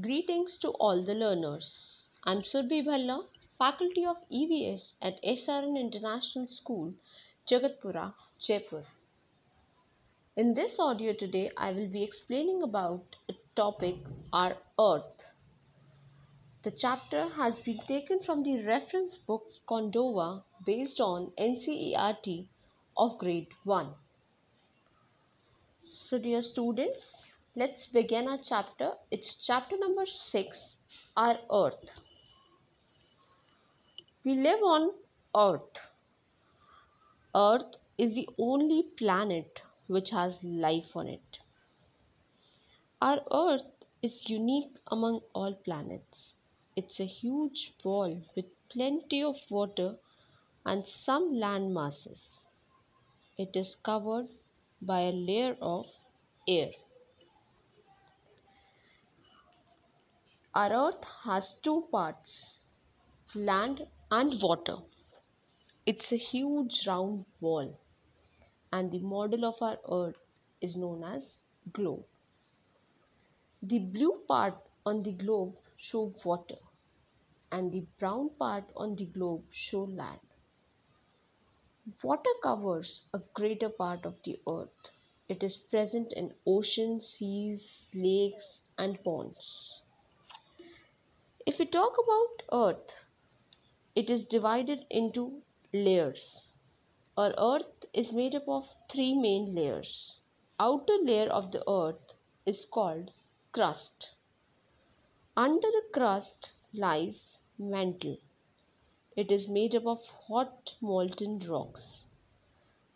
Greetings to all the learners. I'm Surbhi Bhalla, Faculty of EVS at SRN International School, Jagatpura, Jaipur. In this audio today, I will be explaining about a topic our Earth. The chapter has been taken from the reference book Condova based on NCERT of grade 1. So, dear students, let's begin our chapter. It's chapter number 6 Our Earth. We live on Earth. Earth is the only planet which has life on it. Our Earth is unique among all planets. It's a huge ball with plenty of water and some land masses. It is covered by a layer of air. Our earth has two parts land and water. It's a huge round ball, and the model of our earth is known as globe. The blue part on the globe show water, and the brown part on the globe show land. Water covers a greater part of the earth. It is present in oceans, seas, lakes, and ponds. If we talk about earth, it is divided into layers. Our earth is made up of three main layers. Outer layer of the earth is called crust. Under the crust lies mantle. It is made up of hot molten rocks.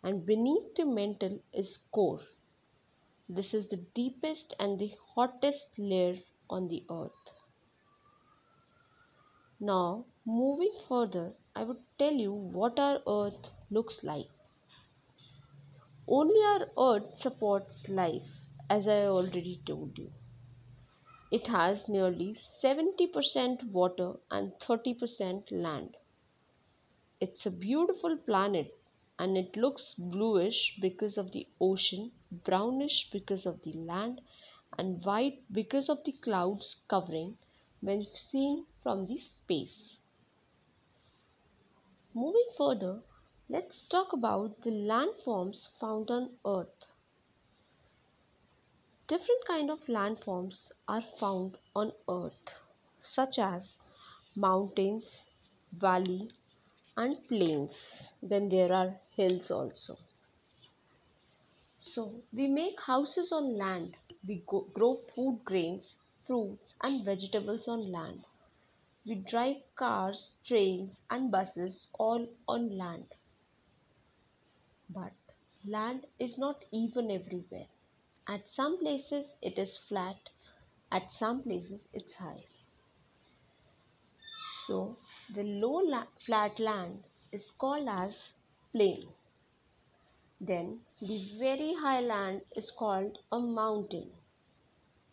And beneath the mantle is core. This is the deepest and the hottest layer on the earth. Now, moving further, I would tell you what our earth looks like. Only our earth supports life, as I already told you. It has nearly 70% water and 30% land. It's a beautiful planet and it looks bluish because of the ocean, brownish because of the land, and white because of the clouds covering when seen from the space. Moving further, let's talk about the landforms found on Earth. Different kind of landforms are found on Earth, such as mountains, valley, and plains. Then there are hills also. So we make houses on land. We go, grow food grains, fruits, and vegetables on land. We drive cars, trains, and buses all on land. But land is not even everywhere. At some places it is flat, at some places it's high. So the low la- flat land is called as plain. Then the very high land is called a mountain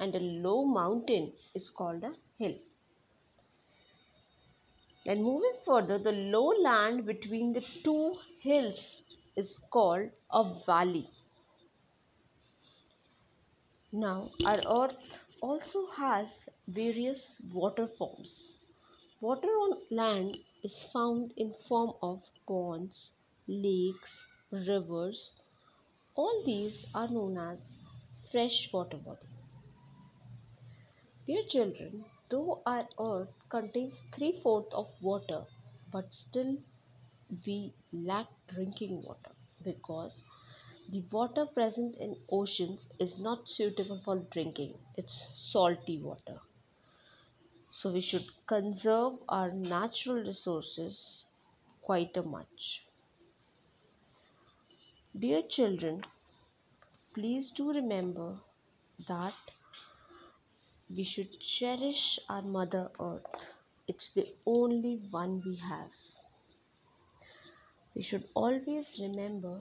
and a low mountain is called a hill. Then moving further, the low land between the two hills is called a valley. Now our earth also has various water forms. Water on land is found in form of ponds, lakes, rivers. All these are known as freshwater body. Dear children, though our earth contains three fourths of water, but still we lack drinking water because the water present in oceans is not suitable for drinking. It's salty water. So we should conserve our natural resources quite a much. Dear children, please do remember that we should cherish our Mother Earth. It's the only one we have. We should always remember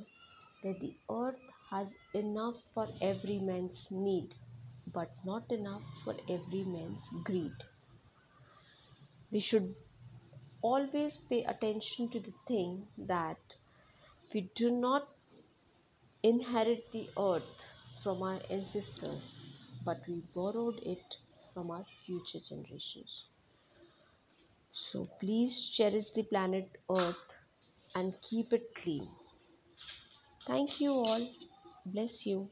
that the earth has enough for every man's need, but not enough for every man's greed. We should always pay attention to the thing that we do not inherit the earth from our ancestors, but we borrowed it from our future generations. So please cherish the planet Earth and keep it clean. Thank you all. Bless you.